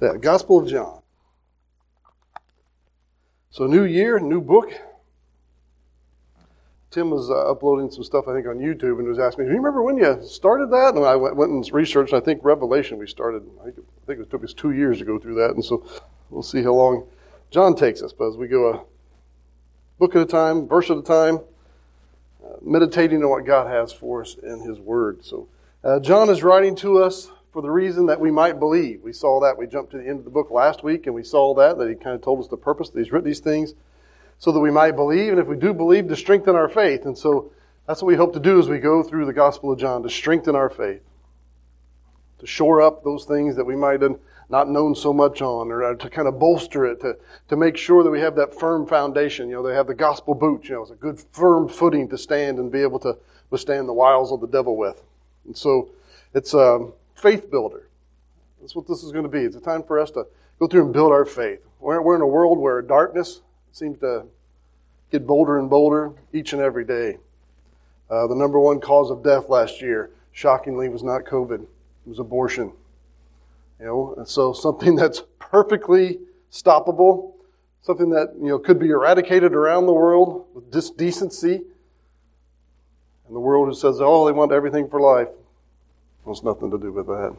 Yeah, Gospel of John. So, new year, new book. Tim was uh, uploading some stuff, I think, on YouTube and was asking me, Do you remember when you started that? And I went, went and researched, I think Revelation we started, I think, I think it took us two years to go through that. And so we'll see how long John takes us. But as we go a book at a time, verse at a time, uh, meditating on what God has for us in His Word. So uh, John is writing to us for the reason that we might believe. We saw that. We jumped to the end of the book last week and we saw that, that he kind of told us the purpose that he's written these things so that we might believe. And if we do believe, to strengthen our faith. And so that's what we hope to do as we go through the Gospel of John, to strengthen our faith, to shore up those things that we might have not known so much on, or to kind of bolster it, to, to make sure that we have that firm foundation. You know, they have the gospel boots, you know, it's a good firm footing to stand and be able to withstand the wiles of the devil with. And so it's, um, faith builder. That's what this is going to be. It's a time for us to go through and build our faith. We're, we're in a world where darkness seems to get bolder and bolder each and every day. Uh, the number one cause of death last year, shockingly, was not COVID. It was abortion. You know, and so something that's perfectly stoppable, something that you know could be eradicated around the world with dis- decency. And the world who says, "Oh, they want everything for life," Wants nothing to do with that.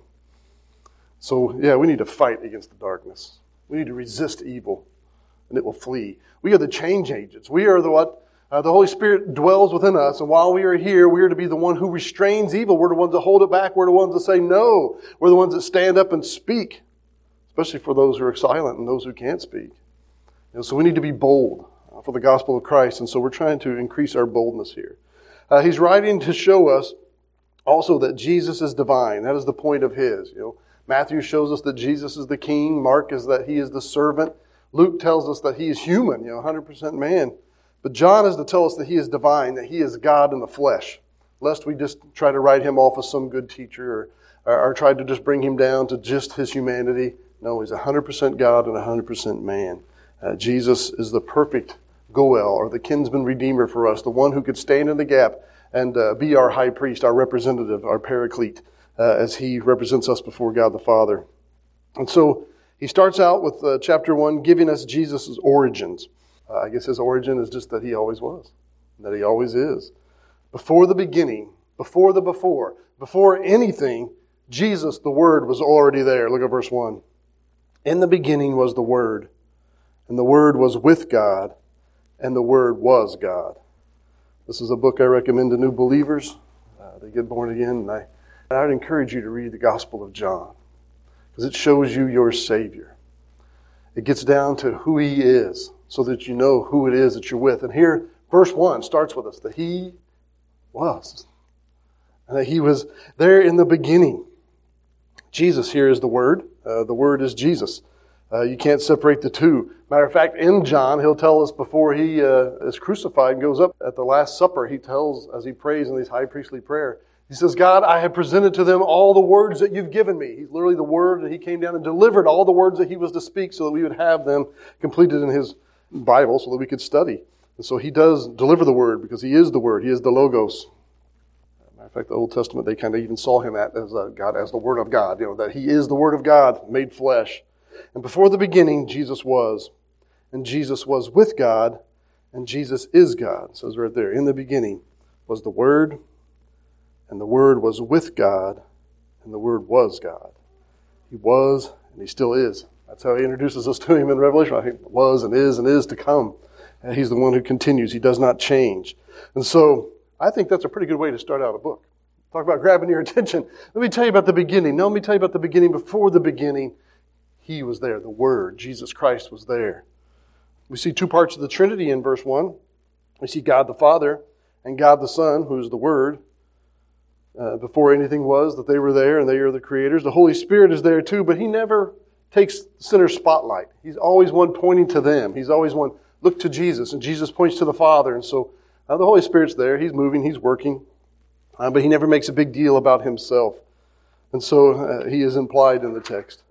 So, yeah, we need to fight against the darkness. We need to resist evil, and it will flee. We are the change agents. We are the what? Uh, the Holy Spirit dwells within us, and while we are here, we are to be the one who restrains evil. We're the ones that hold it back. We're the ones that say no. We're the ones that stand up and speak, especially for those who are silent and those who can't speak. You know, so we need to be bold uh, for the gospel of Christ, and so we're trying to increase our boldness here. Uh, he's writing to show us also, that Jesus is divine. That is the point of his. You know, Matthew shows us that Jesus is the king. Mark is that he is the servant. Luke tells us that he is human, you know, 100% man. But John is to tell us that he is divine, that he is God in the flesh, lest we just try to write him off as some good teacher or, or, or try to just bring him down to just his humanity. No, he's 100% God and 100% man. Uh, Jesus is the perfect Goel, or the kinsman redeemer for us, the one who could stand in the gap and uh, be our high priest, our representative, our paraclete, uh, as he represents us before God the Father. And so he starts out with uh, chapter 1 giving us Jesus' origins. Uh, I guess his origin is just that he always was, that he always is. Before the beginning, before the before, before anything, Jesus, the Word, was already there. Look at verse 1. In the beginning was the Word, and the Word was with God, and the Word was God. This is a book I recommend to new believers. Uh, they get born again, and I, I would encourage you to read the Gospel of John because it shows you your Savior. It gets down to who He is so that you know who it is that you're with. And here, verse 1 starts with us that He was, and that He was there in the beginning. Jesus here is the Word. Uh, the Word is Jesus. Uh, you can't separate the two. Matter of fact, in John, he'll tell us before he uh, is crucified and goes up at the Last Supper, he tells, as he prays in these high priestly prayer, he says, God, I have presented to them all the words that you've given me. He's literally the word that he came down and delivered all the words that he was to speak so that we would have them completed in his Bible so that we could study. And so he does deliver the word because he is the word. He is the Logos. Matter of fact, the Old Testament, they kind of even saw him as uh, God, as the Word of God, you know, that he is the Word of God made flesh. And before the beginning, Jesus was. And Jesus was with God, and Jesus is God. It says right there, in the beginning was the Word, and the Word was with God, and the Word was God. He was, and He still is. That's how He introduces us to Him in Revelation. Think was and is and is to come. And He's the one who continues. He does not change. And so, I think that's a pretty good way to start out a book. Talk about grabbing your attention. Let me tell you about the beginning. No, let me tell you about the beginning before the beginning he was there. The Word, Jesus Christ, was there. We see two parts of the Trinity in verse 1. We see God the Father and God the Son, who is the Word. Uh, before anything was, that they were there and they are the creators. The Holy Spirit is there too, but He never takes center spotlight. He's always one pointing to them. He's always one, look to Jesus, and Jesus points to the Father. And so uh, the Holy Spirit's there. He's moving, He's working, uh, but He never makes a big deal about Himself. And so uh, He is implied in the text.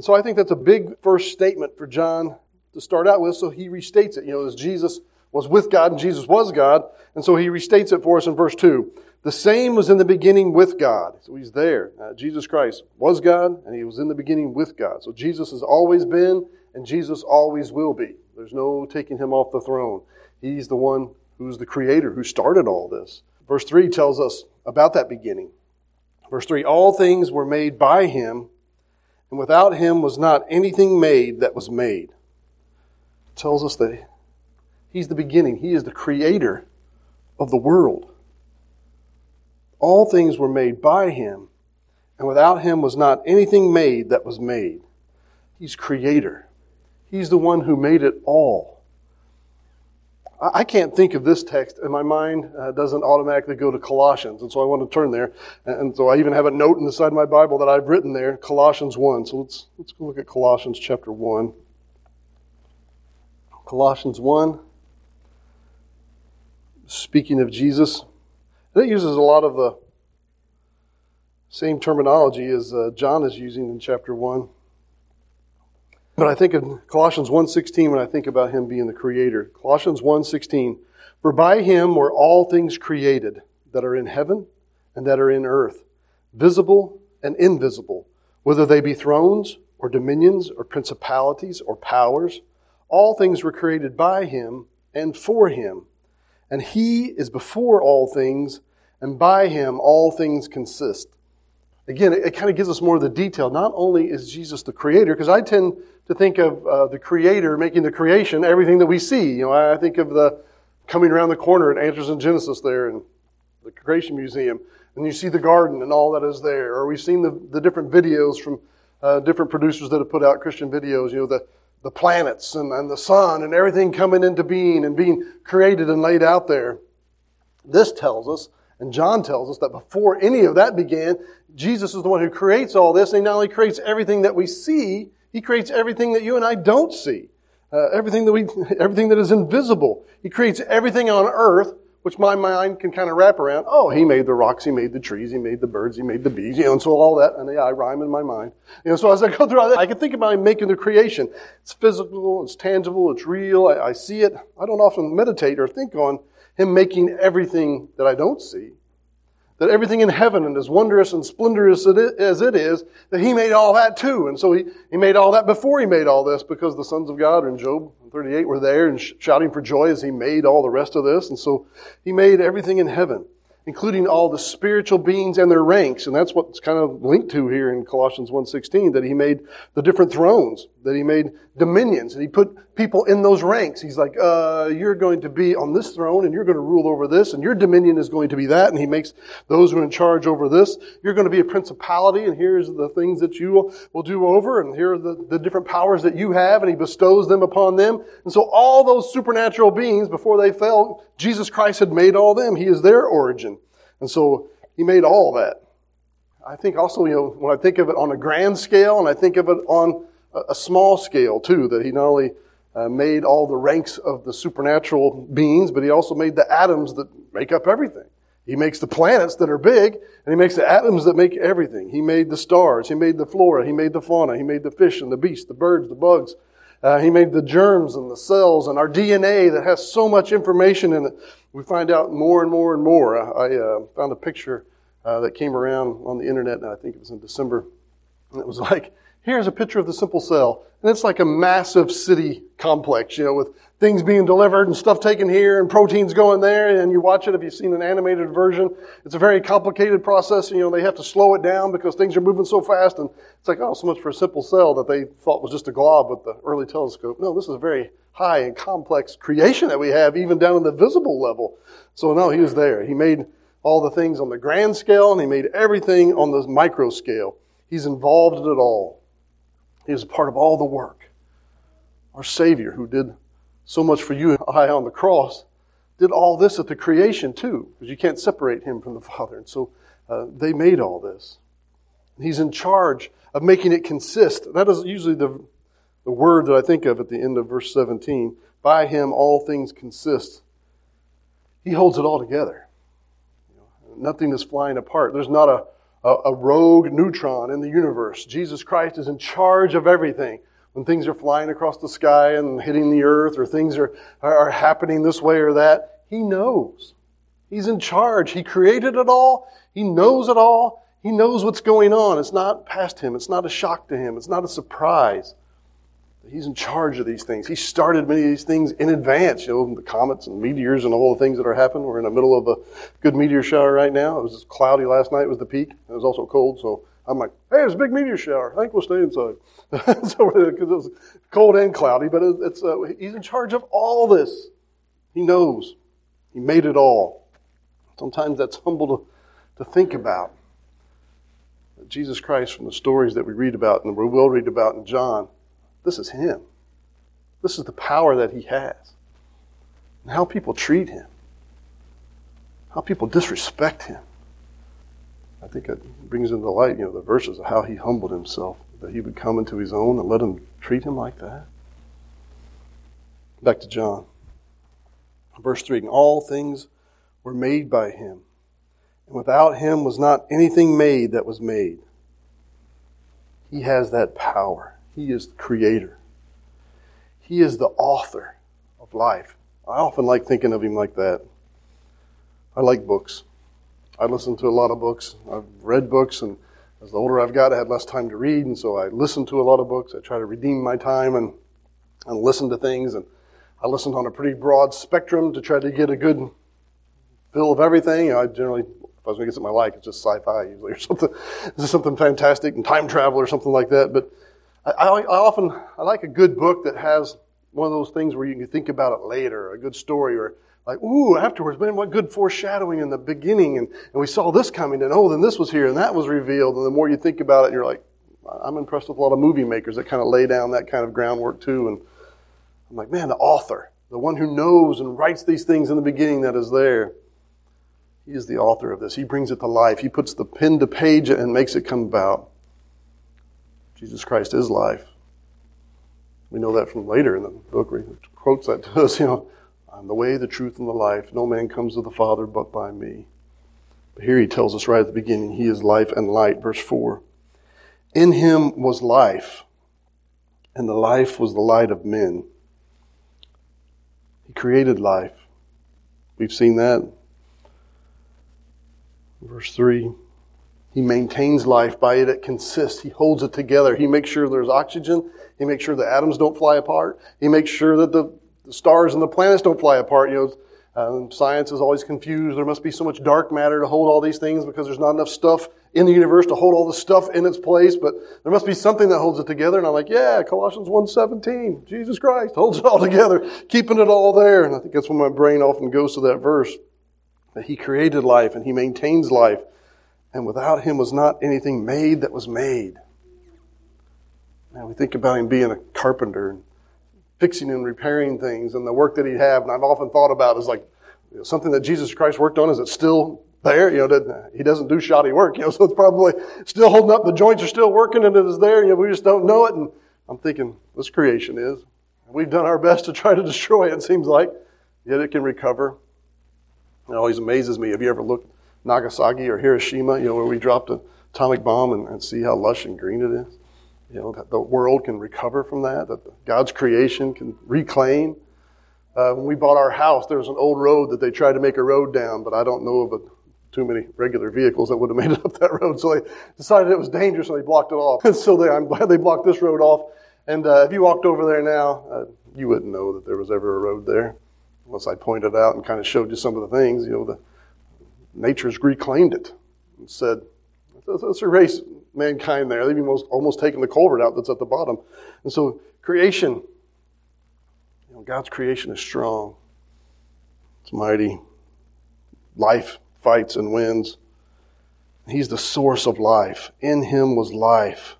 And so I think that's a big first statement for John to start out with. So he restates it. You know, as Jesus was with God and Jesus was God. And so he restates it for us in verse 2. The same was in the beginning with God. So he's there. Uh, Jesus Christ was God, and he was in the beginning with God. So Jesus has always been, and Jesus always will be. There's no taking him off the throne. He's the one who's the creator, who started all this. Verse 3 tells us about that beginning. Verse 3 All things were made by him, and without him was not anything made that was made. It tells us that he's the beginning, he is the creator of the world. All things were made by him, and without him was not anything made that was made. He's creator. He's the one who made it all. I can't think of this text, and my mind uh, doesn't automatically go to Colossians, and so I want to turn there. And so I even have a note in the side of my Bible that I've written there, Colossians 1. So let's, let's go look at Colossians chapter 1. Colossians 1, speaking of Jesus. And it uses a lot of the same terminology as uh, John is using in chapter 1. But I think of Colossians 1.16 when I think about him being the creator. Colossians 1.16, For by him were all things created that are in heaven and that are in earth, visible and invisible, whether they be thrones or dominions or principalities or powers. All things were created by him and for him. And he is before all things, and by him all things consist. Again, it, it kind of gives us more of the detail. Not only is Jesus the creator, because I tend to think of uh, the creator making the creation everything that we see. You know, I, I think of the coming around the corner at Answers in Genesis there and the Creation Museum, and you see the garden and all that is there. Or we've seen the, the different videos from uh, different producers that have put out Christian videos, you know, the, the planets and, and the sun and everything coming into being and being created and laid out there. This tells us, and John tells us, that before any of that began, Jesus is the one who creates all this, and he not only creates everything that we see, he creates everything that you and I don't see. Uh, everything that we, everything that is invisible. He creates everything on earth, which my mind can kind of wrap around. Oh, he made the rocks, he made the trees, he made the birds, he made the bees, you know, and so all that, and yeah, I rhyme in my mind. You know, so as I go through all that, I can think about him making the creation. It's physical, it's tangible, it's real, I, I see it. I don't often meditate or think on him making everything that I don't see that everything in heaven and as wondrous and splendorous as it is, that he made all that too. And so he, he made all that before he made all this because the sons of God in Job 38 were there and sh- shouting for joy as he made all the rest of this. And so he made everything in heaven including all the spiritual beings and their ranks. And that's what's kind of linked to here in Colossians 1.16, that he made the different thrones, that he made dominions, and he put people in those ranks. He's like, uh, you're going to be on this throne, and you're going to rule over this, and your dominion is going to be that. And he makes those who are in charge over this. You're going to be a principality, and here's the things that you will do over, and here are the, the different powers that you have, and he bestows them upon them. And so all those supernatural beings, before they fell, Jesus Christ had made all them. He is their origin. And so he made all that. I think also, you know, when I think of it on a grand scale and I think of it on a small scale too, that he not only uh, made all the ranks of the supernatural beings, but he also made the atoms that make up everything. He makes the planets that are big, and he makes the atoms that make everything. He made the stars, he made the flora, he made the fauna, he made the fish and the beasts, the birds, the bugs. Uh, he made the germs and the cells and our DNA that has so much information in it we find out more and more and more. I, uh, found a picture uh, that came around on the internet, and I think it was in December. And it was like, here's a picture of the simple cell. And it's like a massive city complex, you know, with things being delivered and stuff taken here and proteins going there. And you watch it if you've seen an animated version. It's a very complicated process. You know, they have to slow it down because things are moving so fast. And it's like, oh, so much for a simple cell that they thought was just a glob with the early telescope. No, this is a very high and complex creation that we have, even down in the visible level. So no, he was there. He made all the things on the grand scale and he made everything on the micro scale. He's involved in it all. He is a part of all the work. Our Savior, who did so much for you and I on the cross, did all this at the creation too, because you can't separate him from the Father. And so uh, they made all this. He's in charge of making it consist. That is usually the, the word that I think of at the end of verse 17. By him all things consist. He holds it all together. Nothing is flying apart. There's not a a, a rogue neutron in the universe. Jesus Christ is in charge of everything. When things are flying across the sky and hitting the earth, or things are, are happening this way or that, He knows. He's in charge. He created it all. He knows it all. He knows what's going on. It's not past him. It's not a shock to him. It's not a surprise. He's in charge of these things. He started many of these things in advance. You know, the comets and meteors and all the things that are happening. We're in the middle of a good meteor shower right now. It was just cloudy last night. It was the peak. It was also cold. So I'm like, hey, it's a big meteor shower. I think we'll stay inside. so because it was cold and cloudy, but it's uh, he's in charge of all this. He knows. He made it all. Sometimes that's humble to, to think about. Jesus Christ, from the stories that we read about and we will read about in John, this is Him. This is the power that He has. And how people treat Him, how people disrespect Him. I think it brings into light, you know, the verses of how He humbled Himself, that He would come into His own and let Him treat Him like that. Back to John. Verse 3 And all things were made by Him, and without Him was not anything made that was made. He has that power. He is the creator. He is the author of life. I often like thinking of him like that. I like books. I listen to a lot of books. I've read books, and as the older I've got, I had less time to read, and so I listen to a lot of books. I try to redeem my time and, and listen to things, and I listen on a pretty broad spectrum to try to get a good feel of everything. I generally if I was going to get something I like, it's just sci-fi usually or something. This is something fantastic and time travel or something like that. But I, I, often I like a good book that has one of those things where you can think about it later, a good story, or like, ooh, afterwards, man, what good foreshadowing in the beginning, and, and we saw this coming, and oh, then this was here, and that was revealed, and the more you think about it, you're like, I'm impressed with a lot of movie makers that kind of lay down that kind of groundwork too, and I'm like, man, the author, the one who knows and writes these things in the beginning that is there. He is the author of this. He brings it to life. He puts the pen to page and makes it come about. Jesus Christ is life. We know that from later in the book where he quotes that to us, you know, I'm the way, the truth, and the life. No man comes to the Father but by me. But here he tells us right at the beginning, he is life and light. Verse 4. In him was life, and the life was the light of men. He created life. We've seen that Verse 3 He maintains life. By it, it consists. He holds it together. He makes sure there's oxygen. He makes sure the atoms don't fly apart. He makes sure that the, the stars and the planets don't fly apart. You know, um, science is always confused. There must be so much dark matter to hold all these things because there's not enough stuff in the universe to hold all the stuff in its place. But there must be something that holds it together. And I'm like, yeah, Colossians 1.17. Jesus Christ holds it all together, keeping it all there. And I think that's when my brain often goes to that verse that he created life and he maintains life. And without him was not anything made that was made. And we think about him being a carpenter and fixing and repairing things and the work that he'd have. And I've often thought about is like you know, something that Jesus Christ worked on. Is it still there? You know, he doesn't do shoddy work. You know, so it's probably still holding up. The joints are still working and it is there. You know, we just don't know it. And I'm thinking this creation is. We've done our best to try to destroy it. It seems like, yet it can recover. It always amazes me. Have you ever looked Nagasaki or Hiroshima, you know, where we dropped an atomic bomb and, and see how lush and green it is? You know, the world can recover from that, that God's creation can reclaim. Uh, when we bought our house, there was an old road that they tried to make a road down, but I don't know of a, too many regular vehicles that would have made it up that road. So they decided it was dangerous and they blocked it off. And so they, I'm glad they blocked this road off. And uh, if you walked over there now, uh, you wouldn't know that there was ever a road there unless I pointed out and kind of showed you some of the things, you know, the nature's reclaimed it and said, let's, erase mankind there. They've almost, almost taken the culvert out that's at the bottom. And so creation, you know, God's creation is strong. It's mighty. Life fights and wins. He's the source of life. In him was life.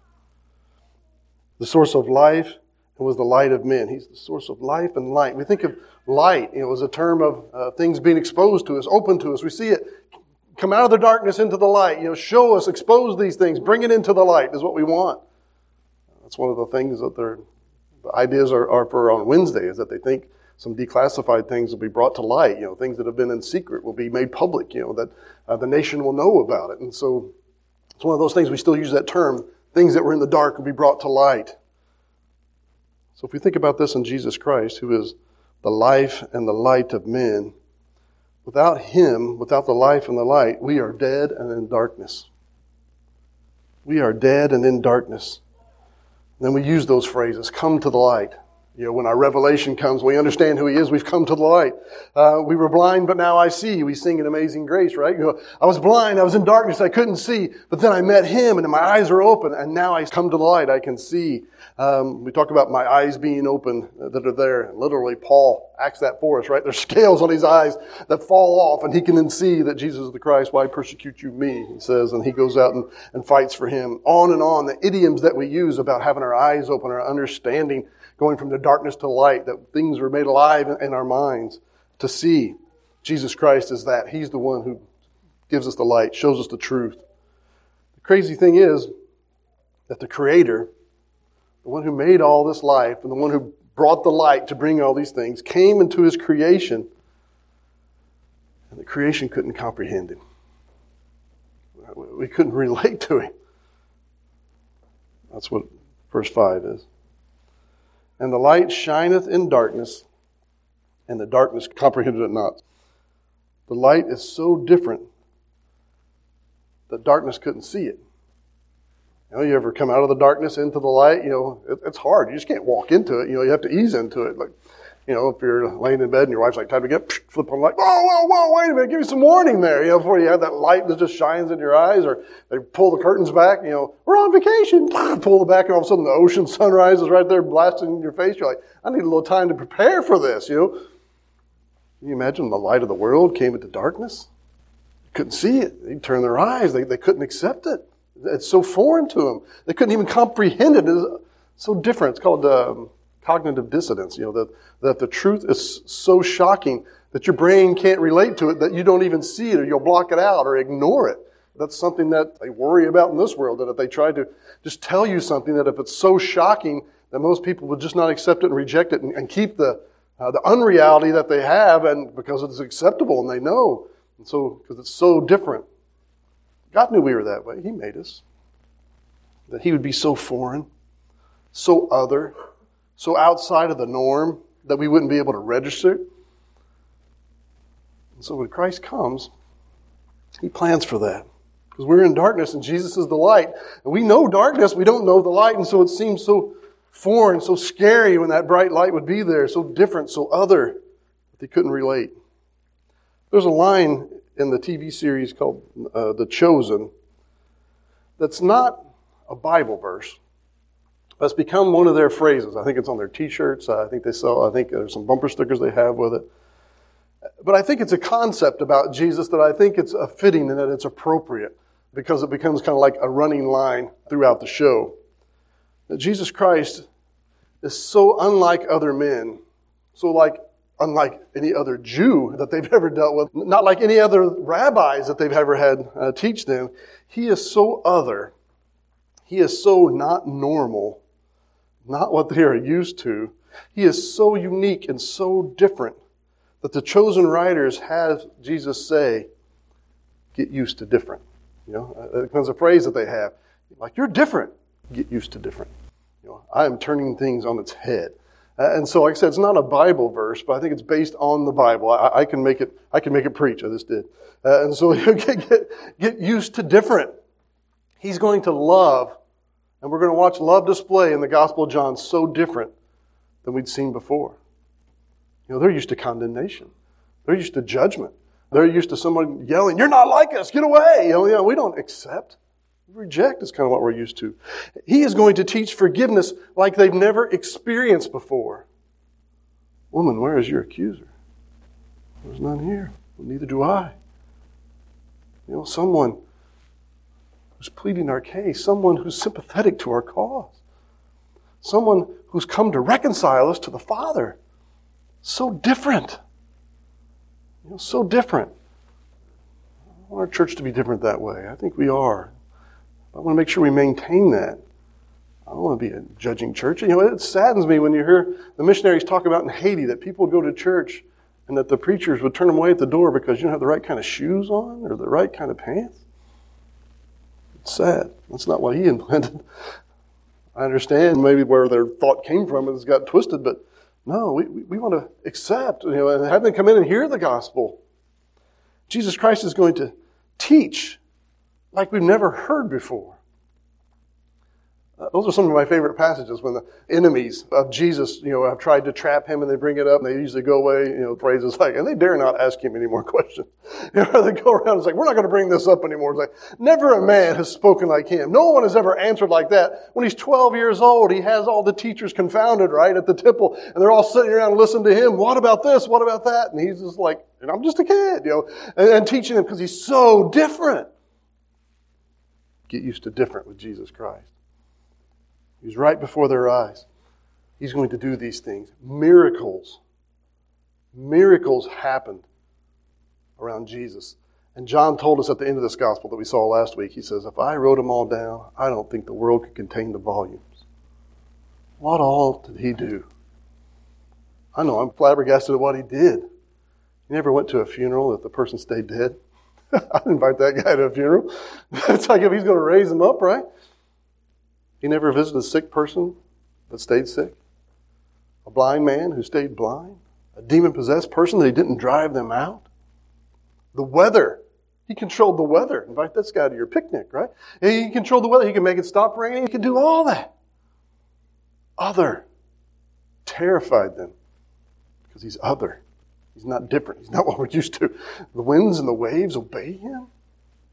The source of life was the light of men. He's the source of life and light. We think of light, you know, as a term of uh, things being exposed to us, open to us. We see it come out of the darkness into the light. You know, show us, expose these things, bring it into the light is what we want. That's one of the things that they're, the ideas are, are for on Wednesday is that they think some declassified things will be brought to light. You know, things that have been in secret will be made public. You know, that uh, the nation will know about it. And so it's one of those things we still use that term. Things that were in the dark will be brought to light. So if we think about this in Jesus Christ, who is the life and the light of men, Without Him, without the life and the light, we are dead and in darkness. We are dead and in darkness. And then we use those phrases come to the light. You know, when our revelation comes, we understand who He is, we've come to the light. Uh, we were blind, but now I see. We sing an amazing grace, right? You know, I was blind, I was in darkness, I couldn't see, but then I met Him and my eyes are open, and now I come to the light, I can see. Um, we talk about my eyes being open that are there. Literally, Paul acts that for us, right? There's scales on his eyes that fall off, and he can then see that Jesus is the Christ. Why persecute you me? He says, and he goes out and, and fights for him. On and on, the idioms that we use about having our eyes open, our understanding going from the darkness to light, that things are made alive in our minds to see. Jesus Christ is that. He's the one who gives us the light, shows us the truth. The crazy thing is that the Creator, the one who made all this life, and the one who brought the light to bring all these things, came into His creation, and the creation couldn't comprehend Him. We couldn't relate to Him. That's what verse 5 is. And the light shineth in darkness, and the darkness comprehended it not. The light is so different that darkness couldn't see it. You know, you ever come out of the darkness into the light? You know, it, it's hard. You just can't walk into it. You know, you have to ease into it. Like, you know, if you're laying in bed and your wife's like, time to get, flip on the light. Whoa, whoa, whoa, wait a minute. Give me some warning there, you know, before you have that light that just shines in your eyes or they pull the curtains back, you know, we're on vacation. Pull it back and all of a sudden the ocean sunrise is right there blasting in your face. You're like, I need a little time to prepare for this, you know. Can you imagine the light of the world came into darkness? They couldn't see it. They'd turn their eyes. They, they couldn't accept it. It's so foreign to them. They couldn't even comprehend it. It's so different. It's called, um, cognitive dissonance, you know, that, that the truth is so shocking that your brain can't relate to it, that you don't even see it, or you'll block it out or ignore it. That's something that they worry about in this world, that if they try to just tell you something, that if it's so shocking, that most people would just not accept it and reject it and, and keep the, uh, the unreality that they have, and because it's acceptable and they know. And so, because it's so different. God knew we were that way. He made us. That He would be so foreign, so other, so outside of the norm that we wouldn't be able to register. And so when Christ comes, he plans for that. Because we're in darkness and Jesus is the light. And we know darkness, we don't know the light, and so it seems so foreign, so scary when that bright light would be there, so different, so other, that they couldn't relate. There's a line in the TV series called uh, The Chosen that's not a Bible verse. That's become one of their phrases. I think it's on their T-shirts. I think they sell. I think there's some bumper stickers they have with it. But I think it's a concept about Jesus that I think it's a fitting and that it's appropriate because it becomes kind of like a running line throughout the show. That Jesus Christ is so unlike other men, so like unlike any other Jew that they've ever dealt with, not like any other rabbis that they've ever had uh, teach them. He is so other. He is so not normal not what they are used to. He is so unique and so different that the chosen writers have Jesus say, get used to different. You know, there's a phrase that they have, like, you're different, get used to different. You know, I am turning things on its head. Uh, and so, like I said, it's not a Bible verse, but I think it's based on the Bible. I, I can make it, I can make it preach. I just did. Uh, and so, get, get, get used to different. He's going to love and we're going to watch love display in the Gospel of John so different than we'd seen before. You know, they're used to condemnation. They're used to judgment. They're used to someone yelling, You're not like us, get away. You know, know, we don't accept. Reject is kind of what we're used to. He is going to teach forgiveness like they've never experienced before. Woman, where is your accuser? There's none here. Well, neither do I. You know, someone who's pleading our case, someone who's sympathetic to our cause, someone who's come to reconcile us to the Father. So different. You know, so different. I want our church to be different that way. I think we are. I want to make sure we maintain that. I don't want to be a judging church. You know, it saddens me when you hear the missionaries talk about in Haiti that people go to church and that the preachers would turn them away at the door because you don't have the right kind of shoes on or the right kind of pants. It's sad. That's not what he intended. I understand maybe where their thought came from and it's got twisted, but no, we, we want to accept, you know, and have them come in and hear the gospel. Jesus Christ is going to teach like we've never heard before. Uh, those are some of my favorite passages when the enemies of Jesus, you know, have tried to trap him and they bring it up and they usually go away, you know, phrases like, and they dare not ask him any more questions. You know, they go around and say, we're not going to bring this up anymore. It's like, never a man has spoken like him. No one has ever answered like that. When he's 12 years old, he has all the teachers confounded, right, at the temple, and they're all sitting around listening to him. What about this? What about that? And he's just like, and I'm just a kid, you know, and, and teaching them because he's so different. Get used to different with Jesus Christ. He's right before their eyes. He's going to do these things. Miracles. Miracles happened around Jesus. And John told us at the end of this gospel that we saw last week, he says, If I wrote them all down, I don't think the world could contain the volumes. What all did he do? I know, I'm flabbergasted at what he did. He never went to a funeral if the person stayed dead. I'd invite that guy to a funeral. it's like if he's going to raise him up, right? He never visited a sick person that stayed sick, a blind man who stayed blind, a demon possessed person that he didn't drive them out. The weather. He controlled the weather. Invite this guy to your picnic, right? He controlled the weather. He can make it stop raining. He can do all that. Other. Terrified them because he's other. He's not different. He's not what we're used to. The winds and the waves obey him.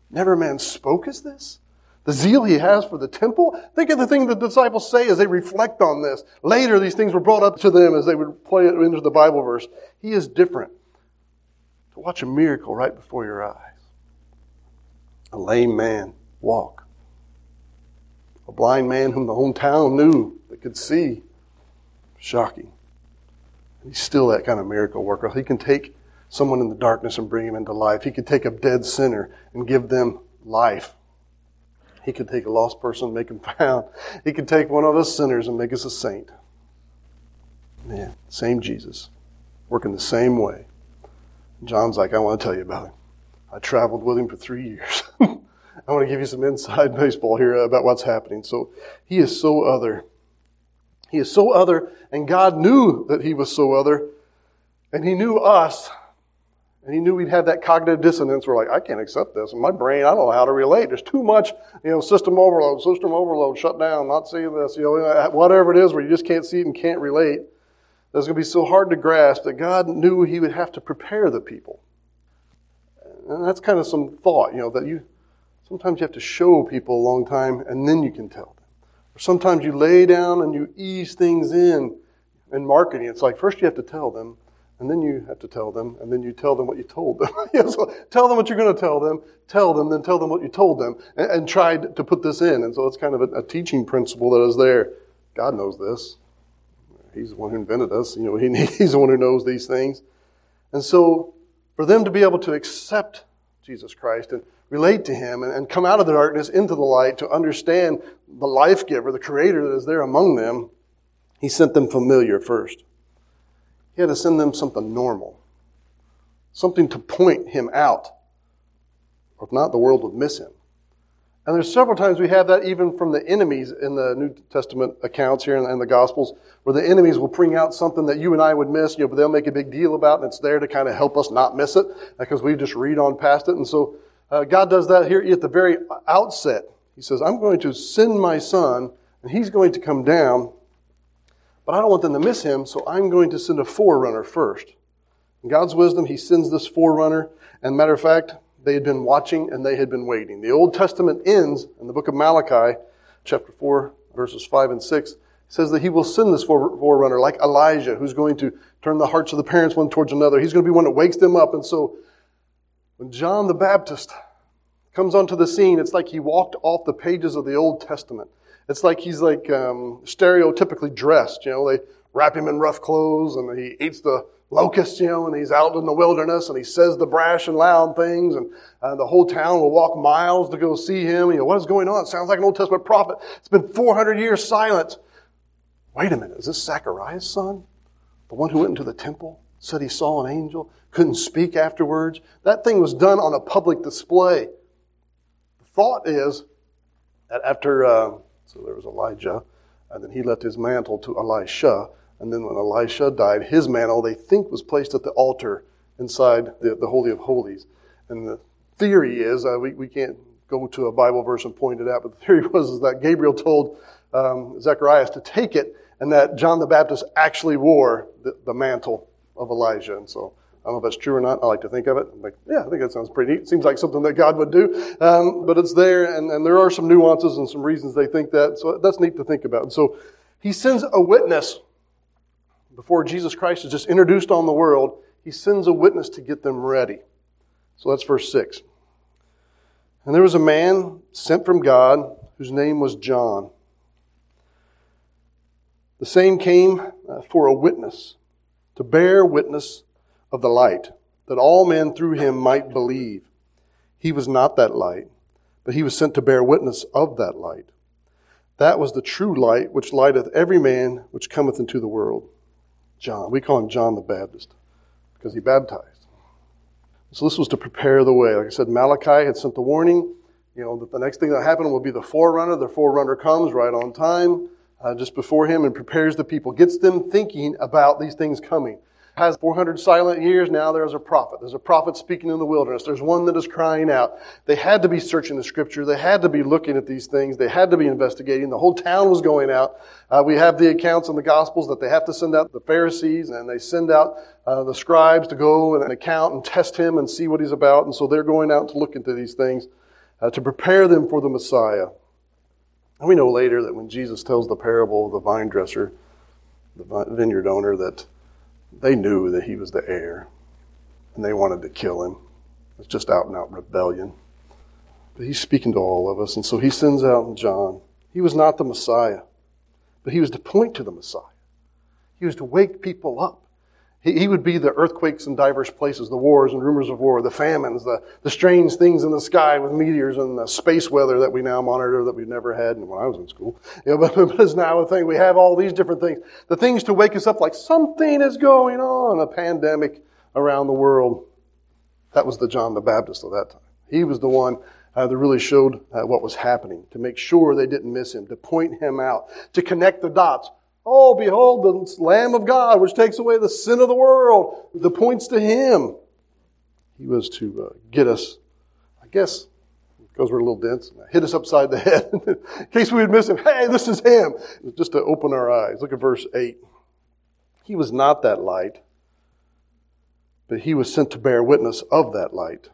Never man spoke as this the zeal he has for the temple. Think of the thing the disciples say as they reflect on this. Later, these things were brought up to them as they would play it into the Bible verse. He is different. To watch a miracle right before your eyes. A lame man walk. A blind man whom the whole town knew that could see. Shocking. He's still that kind of miracle worker. He can take someone in the darkness and bring him into life. He can take a dead sinner and give them life. He could take a lost person and make him found. He could take one of us sinners and make us a saint. Man, same Jesus, working the same way. John's like, I want to tell you about him. I traveled with him for three years. I want to give you some inside baseball here about what's happening. So he is so other. He is so other, and God knew that he was so other, and he knew us and he knew we'd have that cognitive dissonance. We're like, I can't accept this. And my brain, I don't know how to relate. There's too much, you know, system overload, system overload, shut down, not seeing this, you know, whatever it is where you just can't see it and can't relate. That's going to be so hard to grasp that God knew he would have to prepare the people. And that's kind of some thought, you know, that you, sometimes you have to show people a long time and then you can tell them. Or sometimes you lay down and you ease things in in marketing. It's like first you have to tell them and then you have to tell them, and then you tell them what you told them. so tell them what you're going to tell them, tell them, then tell them what you told them, and, and try to put this in. And so it's kind of a, a, teaching principle that is there. God knows this. He's the one who invented us. You know, he, he's the one who knows these things. And so for them to be able to accept Jesus Christ and relate to Him and, and come out of the darkness into the light to understand the life giver, the creator that is there among them, He sent them familiar first. He had to send them something normal, something to point him out. Or if not, the world would miss him. And there's several times we have that even from the enemies in the New Testament accounts here and the Gospels, where the enemies will bring out something that you and I would miss, you know, but they'll make a big deal about, and it's there to kind of help us not miss it, because we just read on past it. And so uh, God does that here at the very outset. He says, I'm going to send my son, and he's going to come down, but I don't want them to miss him, so I'm going to send a forerunner first. In God's wisdom, he sends this forerunner. And matter of fact, they had been watching and they had been waiting. The Old Testament ends in the book of Malachi, chapter 4, verses 5 and 6, says that he will send this forerunner like Elijah, who's going to turn the hearts of the parents one towards another. He's going to be one that wakes them up. And so when John the Baptist comes onto the scene, it's like he walked off the pages of the Old Testament. It's like he's like um, stereotypically dressed. You know, they wrap him in rough clothes and he eats the locusts, you know, and he's out in the wilderness and he says the brash and loud things and uh, the whole town will walk miles to go see him. You know, what is going on? It sounds like an Old Testament prophet. It's been 400 years silent. Wait a minute. Is this Zachariah's son? The one who went into the temple, said he saw an angel, couldn't speak afterwards? That thing was done on a public display. The thought is that after, uh, so there was Elijah, and then he left his mantle to Elisha. And then when Elisha died, his mantle, they think, was placed at the altar inside the, the Holy of Holies. And the theory is, uh, we, we can't go to a Bible verse and point it out, but the theory was is that Gabriel told um, Zacharias to take it and that John the Baptist actually wore the, the, mantle of Elijah. And so I don't know if that's true or not. I like to think of it. I'm like, yeah, I think that sounds pretty neat. Seems like something that God would do. Um, but it's there, and, and there are some nuances and some reasons they think that. So that's neat to think about. And so he sends a witness before Jesus Christ is just introduced on the world. He sends a witness to get them ready. So that's verse 6. And there was a man sent from God whose name was John. The same came uh, for a witness, to bear witness of the light, that all men through him might believe. He was not that light, but he was sent to bear witness of that light. That was the true light which lighteth every man which cometh into the world. John. We call him John the Baptist because he baptized. So this was to prepare the way. Like I said, Malachi had sent the warning, you know, that the next thing that happened will be the forerunner. The forerunner comes right on time, uh, just before him, and prepares the people, gets them thinking about these things coming has 400 silent years. Now there's a prophet. There's a prophet speaking in the wilderness. There's one that is crying out. They had to be searching the scripture. They had to be looking at these things. They had to be investigating. The whole town was going out. Uh, we have the accounts in the gospels that they have to send out the Pharisees and they send out uh, the scribes to go and account and test him and see what he's about. And so they're going out to look into these things uh, to prepare them for the Messiah. And we know later that when Jesus tells the parable of the vine dresser, the vineyard owner, that they knew that he was the heir, and they wanted to kill him. It's just out and out rebellion. But he's speaking to all of us, and so he sends out John. He was not the Messiah, but he was to point to the Messiah. He was to wake people up. He, he would be the earthquakes in diverse places, the wars and rumors of war, the famines, the, the strange things in the sky with meteors and the space weather that we now monitor that we've never had when I was in school. You know, but, but it's now a thing. We have all these different things. The things to wake us up like something is going on, a pandemic around the world. That was the John the Baptist of that time. He was the one uh, that really showed uh, what was happening, to make sure they didn't miss him, to point him out, to connect the dots. Oh, behold, the Lamb of God, which takes away the sin of the world. The points to Him. He was to uh, get us, I guess, because we're a little dense, hit us upside the head in case we would miss Him. Hey, this is Him. Just to open our eyes. Look at verse 8. He was not that light, but He was sent to bear witness of that light.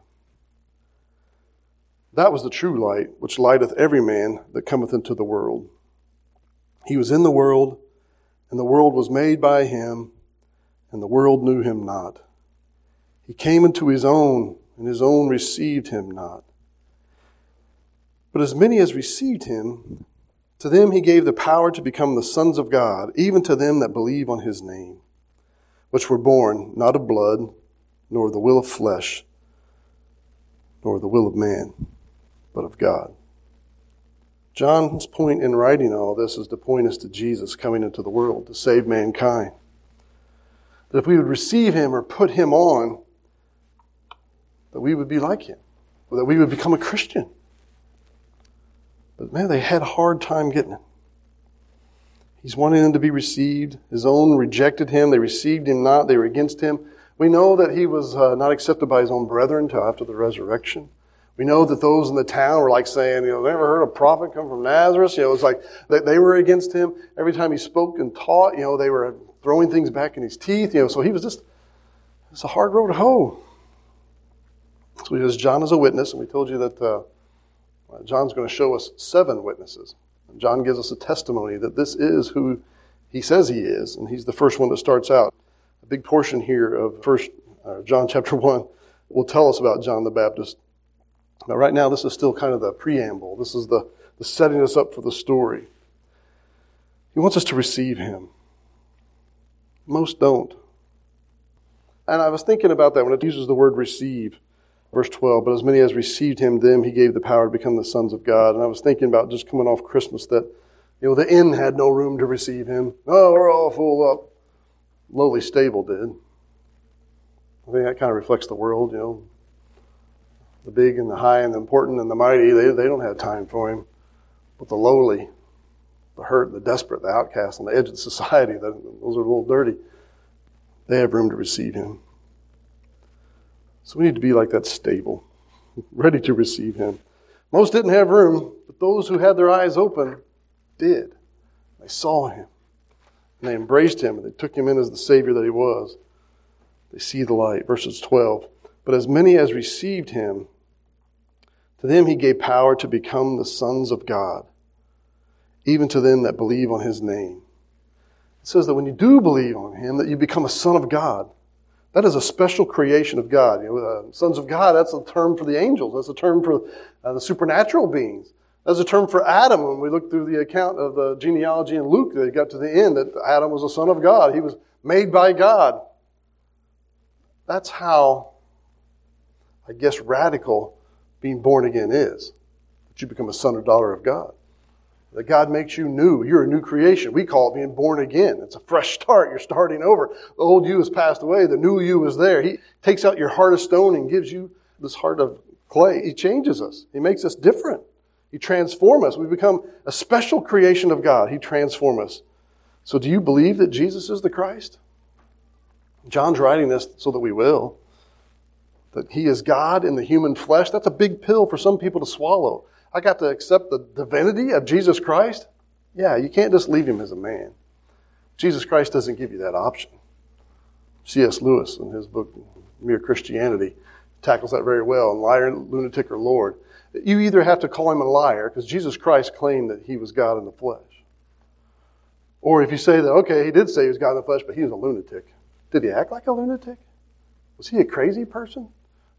That was the true light, which lighteth every man that cometh into the world. He was in the world and the world was made by him, and the world knew him not. He came into his own, and his own received him not. But as many as received him, to them he gave the power to become the sons of God, even to them that believe on his name, which were born not of blood, nor the will of flesh, nor the will of man, but of God. John's point in writing all this is to point us to Jesus coming into the world to save mankind. That if we would receive him or put him on, that we would be like him, or that we would become a Christian. But man, they had a hard time getting it. He's wanting them to be received. His own rejected him. They received him not. They were against him. We know that he was uh, not accepted by his own brethren until after the resurrection. We know that those in the town were like saying, you know, they never heard a prophet come from Nazareth. You know, it was like they, were against him. Every time he spoke and taught, you know, they were throwing things back in his teeth. You know, so he was just, it's a hard road to hoe. So he has John as a witness, and we told you that uh, John's going to show us seven witnesses. And John gives us a testimony that this is who he says he is, and he's the first one that starts out. A big portion here of First uh, John chapter one will tell us about John the Baptist. Now, right now, this is still kind of the preamble. This is the, the setting us up for the story. He wants us to receive Him. Most don't. And I was thinking about that when it uses the word receive, verse 12. But as many as received Him, them He gave the power to become the sons of God. And I was thinking about just coming off Christmas that, you know, the inn had no room to receive Him. Oh, we're all full up. Lowly stable did. I think that kind of reflects the world, you know the big and the high and the important and the mighty, they, they don't have time for him. But the lowly, the hurt, the desperate, the outcast on the edge of society, those are a little dirty. They have room to receive him. So we need to be like that stable, ready to receive him. Most didn't have room, but those who had their eyes open did. They saw him. And they embraced him and they took him in as the Savior that he was. They see the light. Verses 12. But as many as received him, to them he gave power to become the sons of God, even to them that believe on his name. It says that when you do believe on him, that you become a son of God. That is a special creation of God. You know, uh, sons of God, that's a term for the angels. That's a term for uh, the supernatural beings. That's a term for Adam when we look through the account of the genealogy in Luke they got to the end that Adam was a son of God. He was made by God. That's how, I guess, radical being born again is. That you become a son or daughter of God. That God makes you new. You're a new creation. We call it being born again. It's a fresh start. You're starting over. The old you has passed away. The new you is there. He takes out your heart of stone and gives you this heart of clay. He changes us. He makes us different. He transforms us. We become a special creation of God. He transforms us. So do you believe that Jesus is the Christ? John's writing this so that we will. That he is God in the human flesh. That's a big pill for some people to swallow. I got to accept the divinity of Jesus Christ? Yeah, you can't just leave him as a man. Jesus Christ doesn't give you that option. C.S. Lewis, in his book, Mere Christianity, tackles that very well. Liar, lunatic, or Lord. You either have to call him a liar, because Jesus Christ claimed that he was God in the flesh. Or if you say that, okay, he did say he was God in the flesh, but he was a lunatic. Did he act like a lunatic? Was he a crazy person?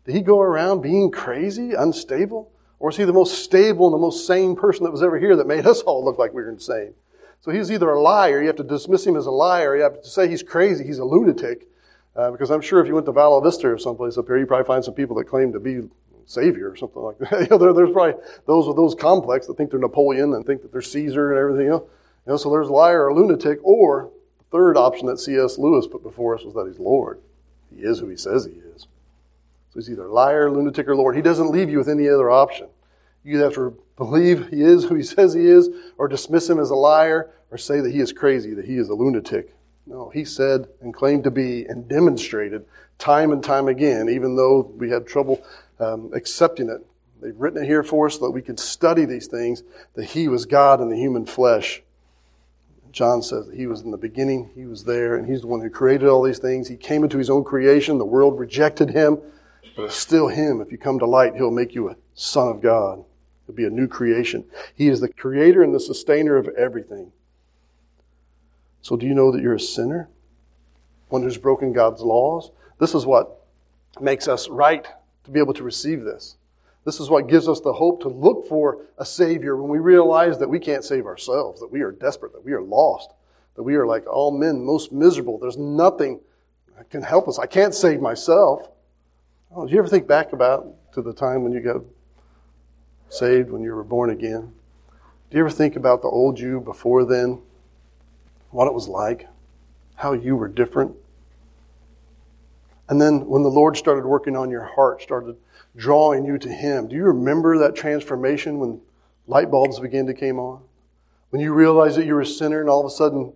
Did he go around being crazy, unstable? Or is he the most stable and the most sane person that was ever here that made us all look like we were insane? So he's either a liar, you have to dismiss him as a liar, you have to say he's crazy, he's a lunatic. Uh, because I'm sure if you went to Vala Vista or someplace up here, you probably find some people that claim to be Savior or something like that. you know, there, there's probably those with those complex that think they're Napoleon and think that they're Caesar and everything else. You know, so there's a liar or a lunatic, or the third option that C.S. Lewis put before us was that he's Lord. He is who he says he is. So he's either liar, lunatic, or Lord. He doesn't leave you with any other option. You either have to believe he is who he says he is, or dismiss him as a liar, or say that he is crazy, that he is a lunatic. No, he said and claimed to be and demonstrated time and time again, even though we had trouble um, accepting it. They've written it here for us so that we can study these things, that he was God in the human flesh. John says that he was in the beginning, he was there, and he's the one who created all these things. He came into his own creation, the world rejected him, but it's still him. If you come to light, he'll make you a son of God. He'll be a new creation. He is the creator and the sustainer of everything. So, do you know that you're a sinner? One who's broken God's laws? This is what makes us right to be able to receive this. This is what gives us the hope to look for a Savior when we realize that we can't save ourselves, that we are desperate, that we are lost, that we are like all men, most miserable. There's nothing that can help us. I can't save myself. Oh, did you ever think back about to the time when you got saved, when you were born again? Do you ever think about the old you before then? What it was like? How you were different? And then when the Lord started working on your heart, started drawing you to Him. Do you remember that transformation when light bulbs began to come on? When you realized that you were a sinner and all of a sudden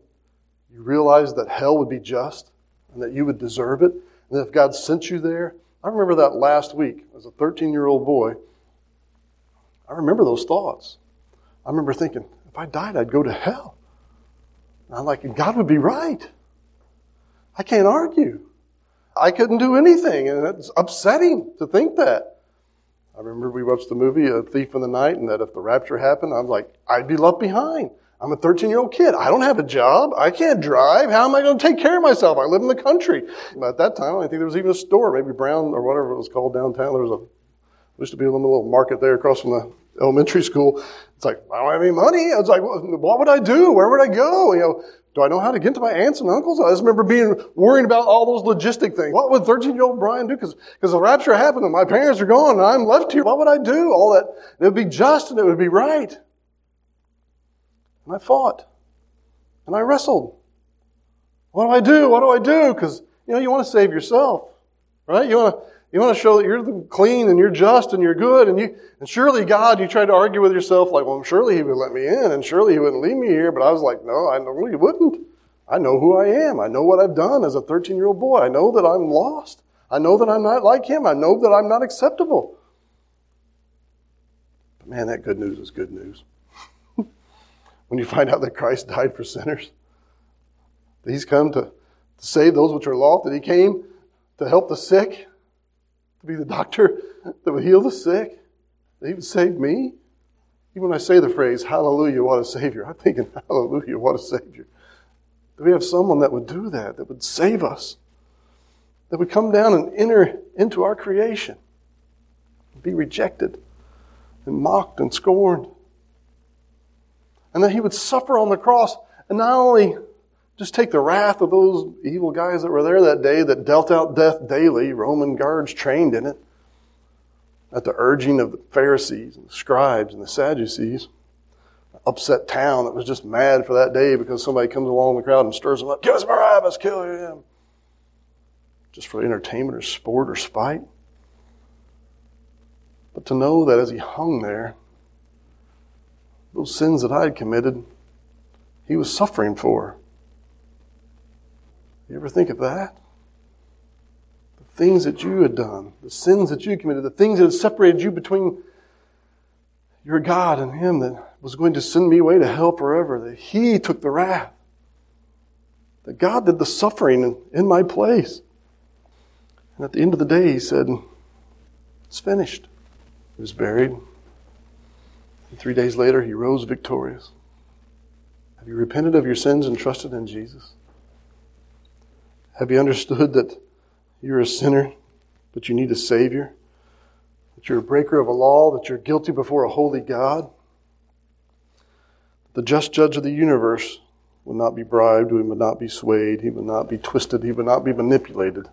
you realized that hell would be just and that you would deserve it, and that if God sent you there, I remember that last week as a 13 year old boy. I remember those thoughts. I remember thinking, if I died, I'd go to hell. And I'm like, God would be right. I can't argue. I couldn't do anything, and it's upsetting to think that. I remember we watched the movie A Thief in the Night, and that if the rapture happened, I'm like, I'd be left behind. I'm a 13 year old kid. I don't have a job. I can't drive. How am I going to take care of myself? I live in the country. At that time, I think there was even a store, maybe Brown or whatever it was called downtown. There was a, used to be a little market there across from the elementary school. It's like, I don't have any money. I was like, what would I do? Where would I go? You know, do I know how to get to my aunts and uncles? I just remember being worried about all those logistic things. What would 13 year old Brian do? Because because the rapture happened and my parents are gone and I'm left here. What would I do? All that. It would be just and it would be right. And I fought. And I wrestled. What do I do? What do I do? Because, you know, you want to save yourself. Right? You want to you want to show that you're clean and you're just and you're good. And you, and surely God, you try to argue with yourself like, well, surely He would let me in and surely He wouldn't leave me here. But I was like, no, I know He wouldn't. I know who I am. I know what I've done as a 13 year old boy. I know that I'm lost. I know that I'm not like him. I know that I'm not acceptable. But man, that good news is good news. When you find out that Christ died for sinners, that he's come to, to save those which are lost, that he came to help the sick, to be the doctor that would heal the sick, that he would save me. Even when I say the phrase, hallelujah, what a savior, I'm thinking, hallelujah, what a savior. That we have someone that would do that, that would save us, that would come down and enter into our creation, be rejected and mocked and scorned. And that he would suffer on the cross and not only just take the wrath of those evil guys that were there that day that dealt out death daily, Roman guards trained in it, at the urging of the Pharisees and the scribes and the Sadducees. Upset town that was just mad for that day because somebody comes along the crowd and stirs them up. Give us Barabbas, kill him. Just for entertainment or sport or spite. But to know that as he hung there, those sins that I had committed, he was suffering for. You ever think of that? The things that you had done, the sins that you committed, the things that had separated you between your God and Him that was going to send me away to hell forever, that He took the wrath, that God did the suffering in, my place. And at the end of the day, He said, It's finished. He was buried. Three days later, He rose victorious. Have you repented of your sins and trusted in Jesus? Have you understood that you're a sinner, but you need a Savior? That you're a breaker of a law, that you're guilty before a holy God? The just judge of the universe will not be bribed, he will not be swayed, he will not be twisted, he will not be manipulated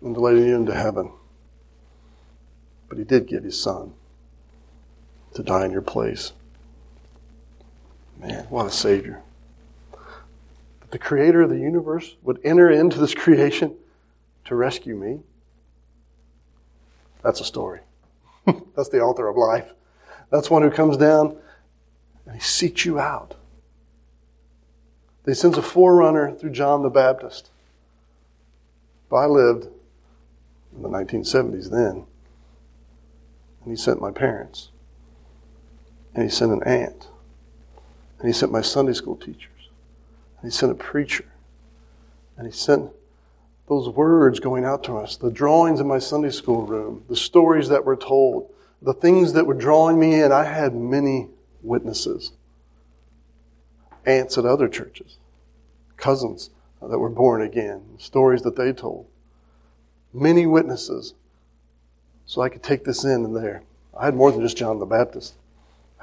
into letting you into heaven. But he did give his son to die in your place. Man, what a Savior the creator of the universe would enter into this creation to rescue me? That's a story. That's the author of life. That's one who comes down and he seeks you out. He sends a forerunner through John the Baptist. But I lived in the 1970s then. And he sent my parents. And he sent an aunt. And he sent my Sunday school teachers. And he sent a preacher. And he sent those words going out to us, the drawings in my Sunday school room, the stories that were told, the things that were drawing me in. I had many witnesses. Aunts at other churches, cousins that were born again, stories that they told. Many witnesses. So I could take this in and there. I had more than just John the Baptist.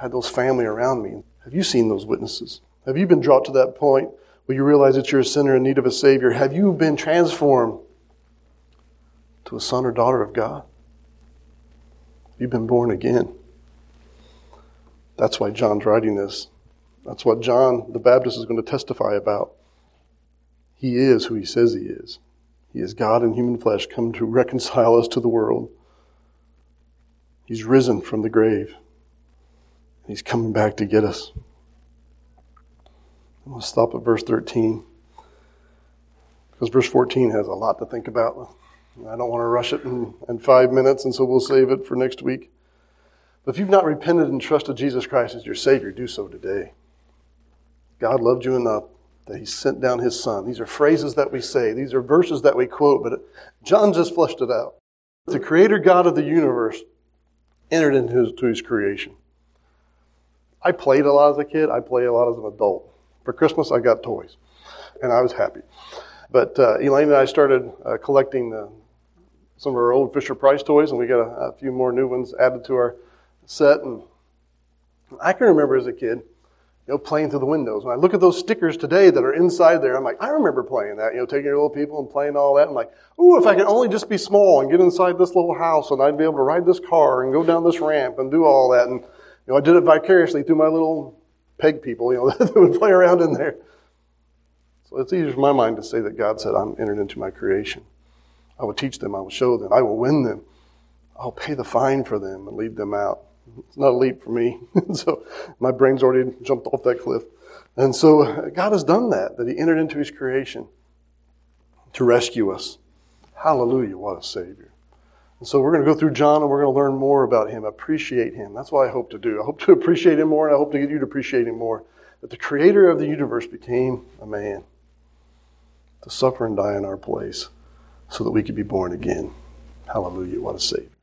Had those family around me. Have you seen those witnesses? Have you been brought to that point where you realize that you're a sinner in need of a Savior? Have you been transformed to a son or daughter of God? Have You've been born again. That's why John's writing this. That's what John the Baptist is going to testify about. He is who he says he is. He is God in human flesh, come to reconcile us to the world. He's risen from the grave. He's coming back to get us. I'm going to stop at verse 13 because verse 14 has a lot to think about. I don't want to rush it in, in five minutes, and so we'll save it for next week. But if you've not repented and trusted Jesus Christ as your Savior, do so today. God loved you enough that He sent down His Son. These are phrases that we say, these are verses that we quote, but John just fleshed it out. The Creator God of the universe entered into his, his creation. I played a lot as a kid, I play a lot as an adult. For Christmas, I got toys, and I was happy. But uh, Elaine and I started uh, collecting uh, some of our old Fisher Price toys, and we got a, a, few more new ones added to our set. And I can remember as a kid, you know, playing through the windows. When I look at those stickers today that are inside there, I'm like, I remember playing that. You know, taking your little people and playing all that. I'm like, ooh, if I could only just be small and get inside this little house, and I'd be able to ride this car and go down this ramp and do all that. And know, I did it vicariously through my little peg people, you know, that would play around in there. So it's easier for my mind to say that God said, I'm entered into my creation. I will teach them, I will show them, I will win them. I'll pay the fine for them and lead them out. It's not a leap for me. so my brain's already jumped off that cliff. And so God has done that, that He entered into His creation to rescue us. Hallelujah, what a Savior. And so we're going to go through John and we're going to learn more about him, appreciate him. That's what I hope to do. I hope to appreciate him more and I hope to get you to appreciate him more. That the creator of the universe became a man to suffer and die in our place so that we could be born again. Hallelujah, what a Savior.